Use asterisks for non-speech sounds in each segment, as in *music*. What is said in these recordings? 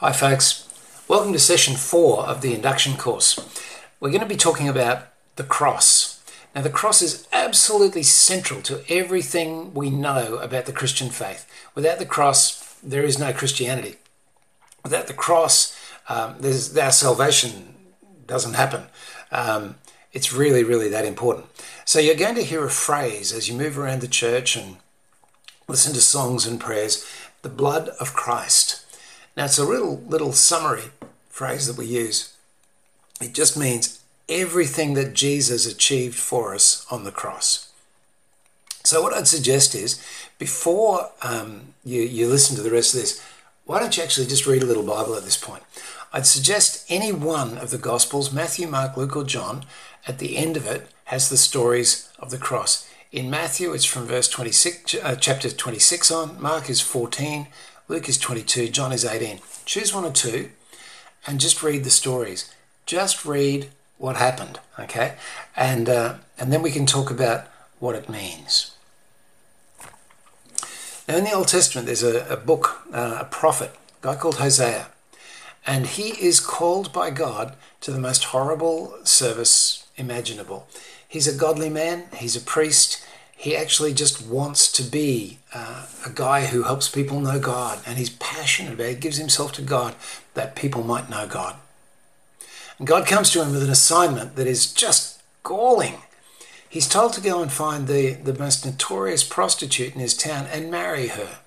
Hi, folks. Welcome to session four of the induction course. We're going to be talking about the cross. Now, the cross is absolutely central to everything we know about the Christian faith. Without the cross, there is no Christianity. Without the cross, um, our salvation doesn't happen. Um, it's really, really that important. So, you're going to hear a phrase as you move around the church and listen to songs and prayers the blood of Christ. Now, it's a little, little summary phrase that we use. It just means everything that Jesus achieved for us on the cross. So, what I'd suggest is before um, you, you listen to the rest of this, why don't you actually just read a little Bible at this point? I'd suggest any one of the Gospels, Matthew, Mark, Luke, or John, at the end of it has the stories of the cross. In Matthew, it's from verse 26, uh, chapter 26 on. Mark is 14. Luke is 22, John is 18. Choose one or two and just read the stories. Just read what happened, okay? And, uh, and then we can talk about what it means. Now, in the Old Testament, there's a, a book, uh, a prophet, a guy called Hosea, and he is called by God to the most horrible service imaginable. He's a godly man, he's a priest, he actually just wants to be uh, a guy who helps people know God and he's passionate about it. Gives himself to God that people might know God. And God comes to him with an assignment that is just galling. He's told to go and find the, the most notorious prostitute in his town and marry her.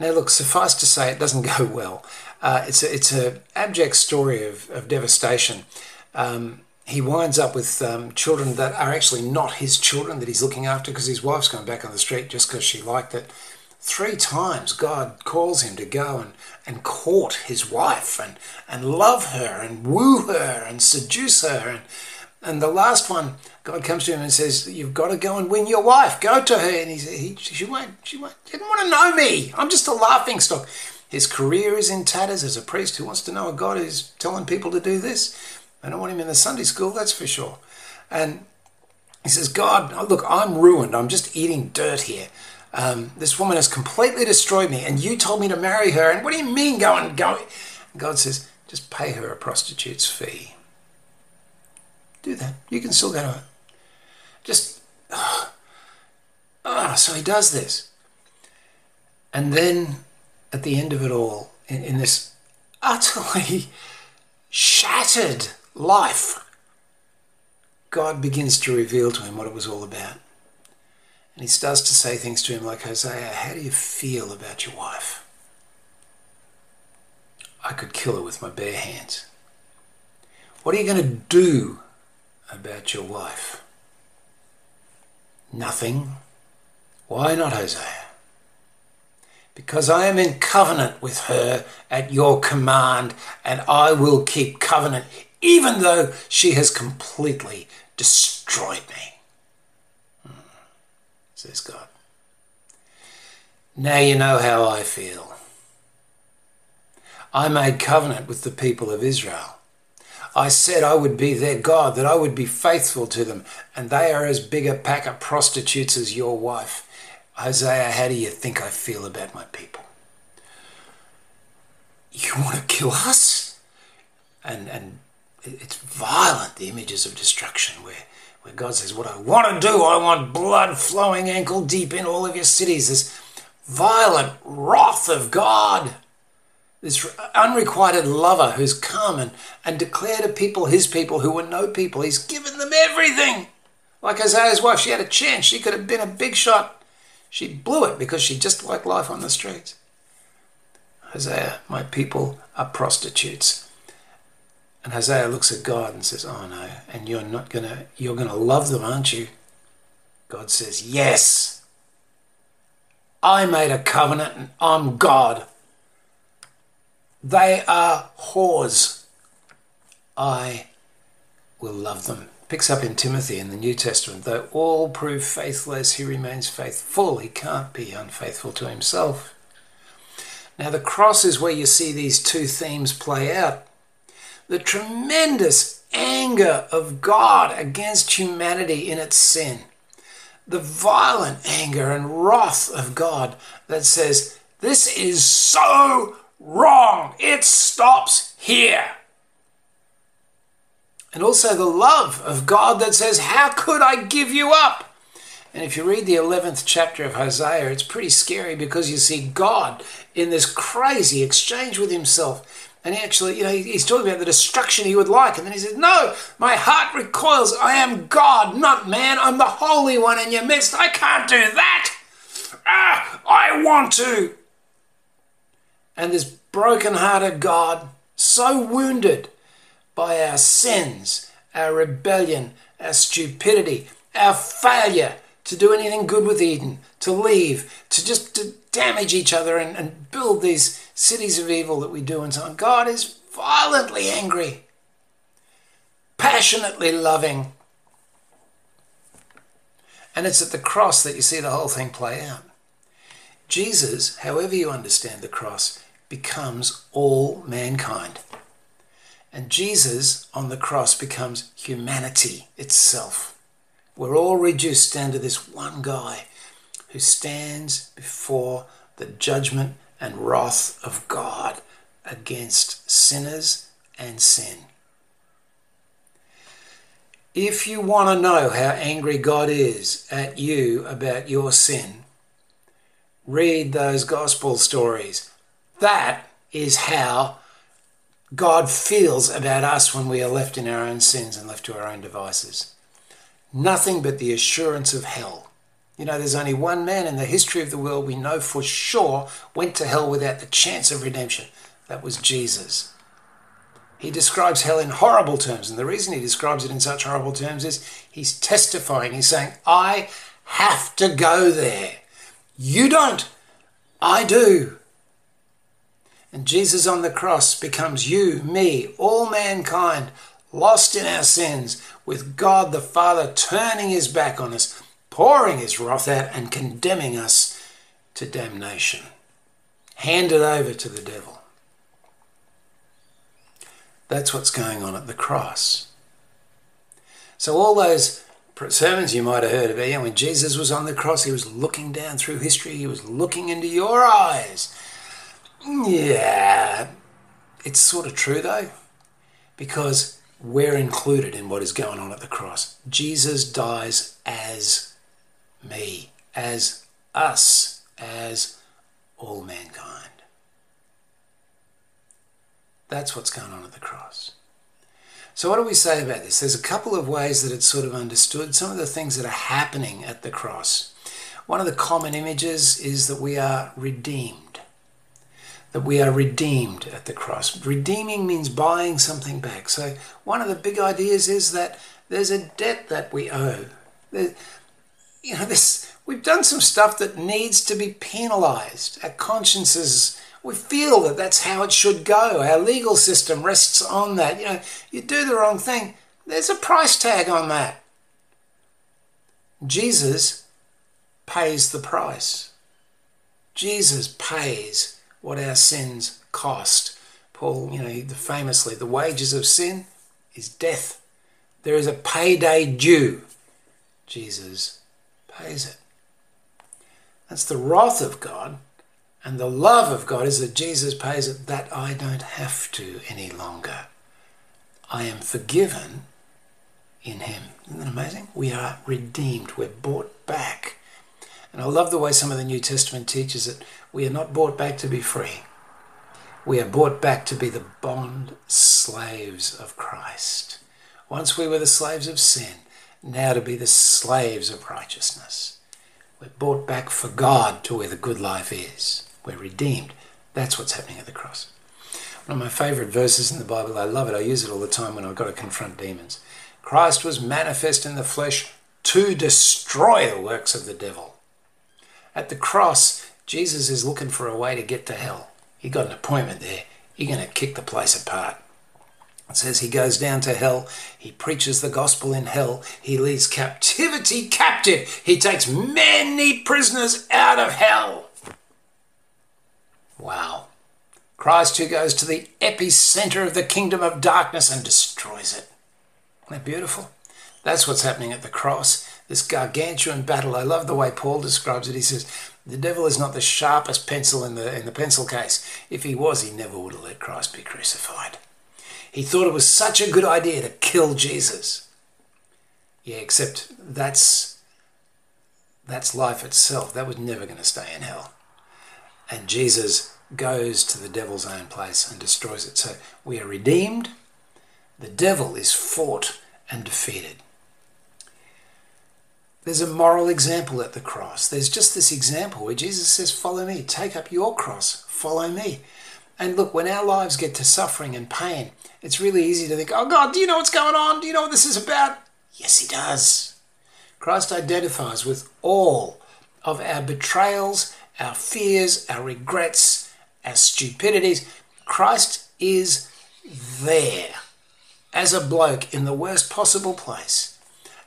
Now, look, suffice to say, it doesn't *laughs* go well. Uh, it's a, it's a abject story of, of devastation. Um, he winds up with um, children that are actually not his children that he's looking after because his wife's gone back on the street just because she liked it. Three times God calls him to go and, and court his wife and, and love her and woo her and seduce her. And, and the last one, God comes to him and says, You've got to go and win your wife. Go to her. And he, he, she won't, she won't, she didn't want to know me. I'm just a laughing stock. His career is in tatters as a priest who wants to know a God who's telling people to do this. I don't want him in the Sunday school, that's for sure. And he says, God, look, I'm ruined. I'm just eating dirt here. Um, this woman has completely destroyed me, and you told me to marry her. And what do you mean, go and go? God says, just pay her a prostitute's fee. Do that. You can still go to her. Just, ah, oh, so he does this. And then at the end of it all, in, in this utterly *laughs* shattered life, God begins to reveal to him what it was all about. And he starts to say things to him like, Hosea, how do you feel about your wife? I could kill her with my bare hands. What are you going to do about your wife? Nothing. Why not, Hosea? because I am in covenant with her at your command, and I will keep covenant, even though she has completely destroyed me, hmm, says God. Now you know how I feel. I made covenant with the people of Israel. I said I would be their God, that I would be faithful to them, and they are as big a pack of prostitutes as your wife. Hosea, how do you think I feel about my people? You want to kill us? And, and it's violent, the images of destruction where, where God says, What I want to do, I want blood flowing ankle deep in all of your cities. This violent wrath of God. This unrequited lover who's come and, and declared to people, his people who were no people, he's given them everything. Like Hosea's wife, she had a chance. She could have been a big shot. She blew it because she just liked life on the streets. Hosea, my people are prostitutes. And Hosea looks at God and says, Oh no, and you're not gonna you're gonna love them, aren't you? God says, Yes. I made a covenant and I'm God. They are whores. I will love them picks up in Timothy in the New Testament, though all prove faithless, he remains faithful. He can't be unfaithful to himself. Now, the cross is where you see these two themes play out. The tremendous anger of God against humanity in its sin. The violent anger and wrath of God that says, This is so wrong. It stops here. And also the love of God that says, How could I give you up? And if you read the 11th chapter of Hosea, it's pretty scary because you see God in this crazy exchange with himself. And he actually, you know, he's talking about the destruction he would like. And then he says, No, my heart recoils. I am God, not man. I'm the Holy One in your midst. I can't do that. Ah, I want to. And this broken-hearted God, so wounded by our sins, our rebellion, our stupidity, our failure to do anything good with Eden, to leave, to just to damage each other and, and build these cities of evil that we do and so on. God is violently angry, passionately loving. And it's at the cross that you see the whole thing play out. Jesus, however you understand the cross, becomes all mankind. And Jesus on the cross becomes humanity itself. We're all reduced down to this one guy who stands before the judgment and wrath of God against sinners and sin. If you want to know how angry God is at you about your sin, read those gospel stories. That is how God feels about us when we are left in our own sins and left to our own devices. Nothing but the assurance of hell. You know, there's only one man in the history of the world we know for sure went to hell without the chance of redemption. That was Jesus. He describes hell in horrible terms, and the reason he describes it in such horrible terms is he's testifying. He's saying, I have to go there. You don't. I do. And Jesus on the cross becomes you, me, all mankind, lost in our sins, with God the Father turning his back on us, pouring his wrath out, and condemning us to damnation. Handed over to the devil. That's what's going on at the cross. So, all those sermons you might have heard about, you know, when Jesus was on the cross, he was looking down through history, he was looking into your eyes yeah, it's sort of true though, because we're included in what is going on at the cross. Jesus dies as me, as us, as all mankind. That's what's going on at the cross. So, what do we say about this? There's a couple of ways that it's sort of understood, some of the things that are happening at the cross. One of the common images is that we are redeemed that we are redeemed at the cross. Redeeming means buying something back. So, one of the big ideas is that there's a debt that we owe. You know, this we've done some stuff that needs to be penalized. Our consciences, we feel that that's how it should go. Our legal system rests on that. You know, you do the wrong thing, there's a price tag on that. Jesus pays the price. Jesus pays what our sins cost. Paul, you know, famously, the wages of sin is death. There is a payday due. Jesus pays it. That's the wrath of God. And the love of God is that Jesus pays it that I don't have to any longer. I am forgiven in Him. Isn't that amazing? We are redeemed. We're bought back. And I love the way some of the New Testament teaches it. We are not bought back to be free. We are bought back to be the bond slaves of Christ. Once we were the slaves of sin, now to be the slaves of righteousness. We're bought back for God to where the good life is. We're redeemed. That's what's happening at the cross. One of my favourite verses in the Bible, I love it. I use it all the time when I've got to confront demons. Christ was manifest in the flesh to destroy the works of the devil. At the cross, Jesus is looking for a way to get to hell. He got an appointment there. You're going to kick the place apart. It says he goes down to hell. He preaches the gospel in hell. He leads captivity captive. He takes many prisoners out of hell. Wow. Christ who goes to the epicenter of the kingdom of darkness and destroys it. Isn't that beautiful? That's what's happening at the cross. this gargantuan battle. I love the way Paul describes it. He says, The devil is not the sharpest pencil in the, in the pencil case. If he was, he never would have let Christ be crucified. He thought it was such a good idea to kill Jesus. Yeah, except that's that's life itself. That was never going to stay in hell. And Jesus goes to the devil's own place and destroys it. So we are redeemed. The devil is fought and defeated. There's a moral example at the cross. There's just this example where Jesus says, Follow me, take up your cross, follow me. And look, when our lives get to suffering and pain, it's really easy to think, Oh God, do you know what's going on? Do you know what this is about? Yes, He does. Christ identifies with all of our betrayals, our fears, our regrets, our stupidities. Christ is there as a bloke in the worst possible place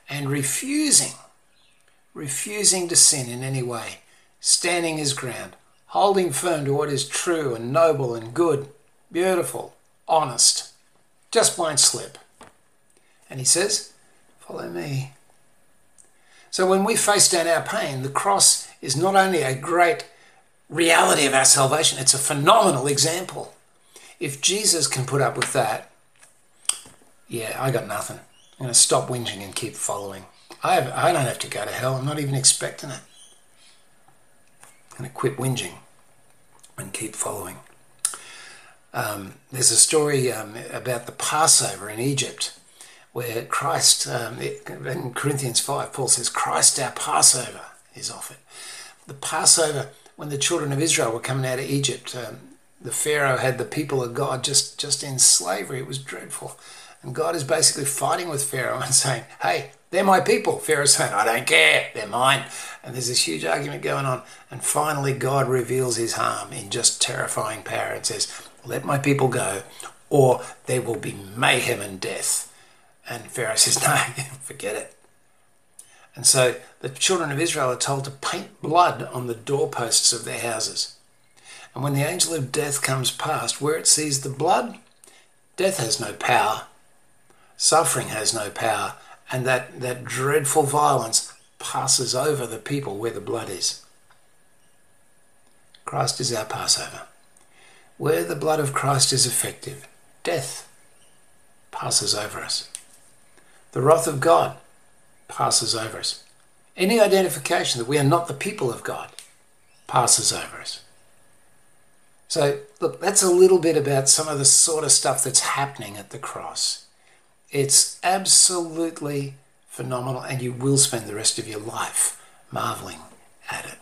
and refusing, refusing to sin in any way, standing his ground, holding firm to what is true and noble and good, beautiful, honest, just won't slip. And he says, Follow me. So when we face down our pain, the cross is not only a great reality of our salvation, it's a phenomenal example. If Jesus can put up with that, yeah, I got nothing. I'm going to stop whinging and keep following. I, have, I don't have to go to hell. I'm not even expecting it. I'm going to quit whinging and keep following. Um, there's a story um, about the Passover in Egypt where Christ, um, in Corinthians 5, Paul says, Christ our Passover is offered. The Passover, when the children of Israel were coming out of Egypt, um, the Pharaoh had the people of God just, just in slavery. It was dreadful. And God is basically fighting with Pharaoh and *laughs* saying, hey, they're my people. Pharaoh's saying, I don't care, they're mine. And there's this huge argument going on. And finally, God reveals his harm in just terrifying power and says, let my people go, or there will be mayhem and death. And Pharaoh *laughs* says, No, forget it. And so the children of Israel are told to paint blood on the doorposts of their houses. And when the angel of death comes past, where it sees the blood, death has no power, suffering has no power, and that, that dreadful violence passes over the people where the blood is. Christ is our Passover. Where the blood of Christ is effective, death passes over us. The wrath of God passes over us. Any identification that we are not the people of God passes over us. So, look, that's a little bit about some of the sort of stuff that's happening at the cross. It's absolutely phenomenal, and you will spend the rest of your life marveling at it.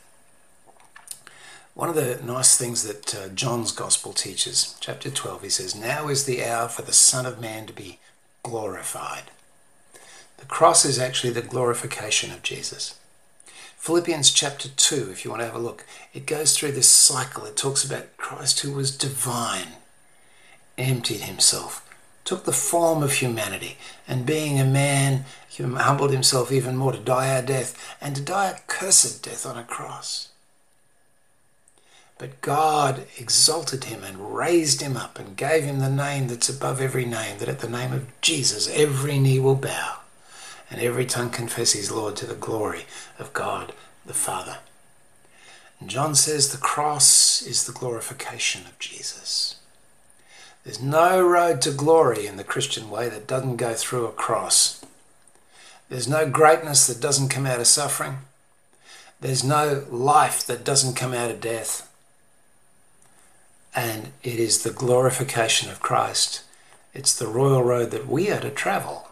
One of the nice things that uh, John's Gospel teaches, chapter 12, he says, Now is the hour for the Son of Man to be glorified. The cross is actually the glorification of Jesus. Philippians chapter 2, if you want to have a look, it goes through this cycle. It talks about Christ who was divine, emptied himself, took the form of humanity, and being a man, humbled himself even more to die our death, and to die a cursed death on a cross. But God exalted him and raised him up and gave him the name that's above every name, that at the name of Jesus every knee will bow and every tongue confess he's Lord to the glory of God the Father. And John says the cross is the glorification of Jesus. There's no road to glory in the Christian way that doesn't go through a cross. There's no greatness that doesn't come out of suffering. There's no life that doesn't come out of death. And it is the glorification of Christ. It's the royal road that we are to travel.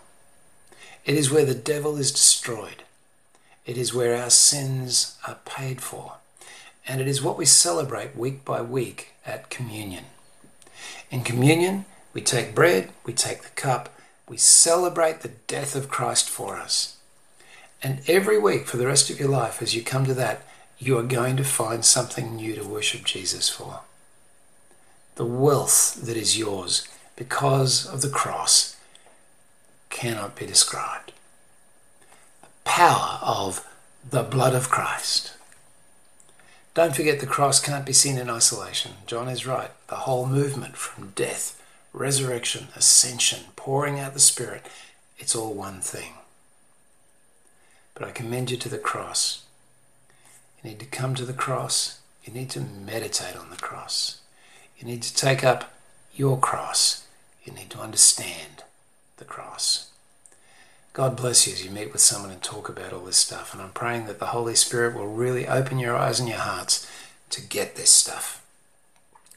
It is where the devil is destroyed. It is where our sins are paid for. And it is what we celebrate week by week at communion. In communion, we take bread, we take the cup, we celebrate the death of Christ for us. And every week for the rest of your life, as you come to that, you are going to find something new to worship Jesus for. The wealth that is yours because of the cross cannot be described. The power of the blood of Christ. Don't forget the cross can't be seen in isolation. John is right. The whole movement from death, resurrection, ascension, pouring out the Spirit, it's all one thing. But I commend you to the cross. You need to come to the cross. You need to meditate on the cross. You need to take up your cross. You need to understand the cross. God bless you as you meet with someone and talk about all this stuff. And I'm praying that the Holy Spirit will really open your eyes and your hearts to get this stuff.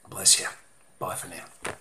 Bless you. Bye for now.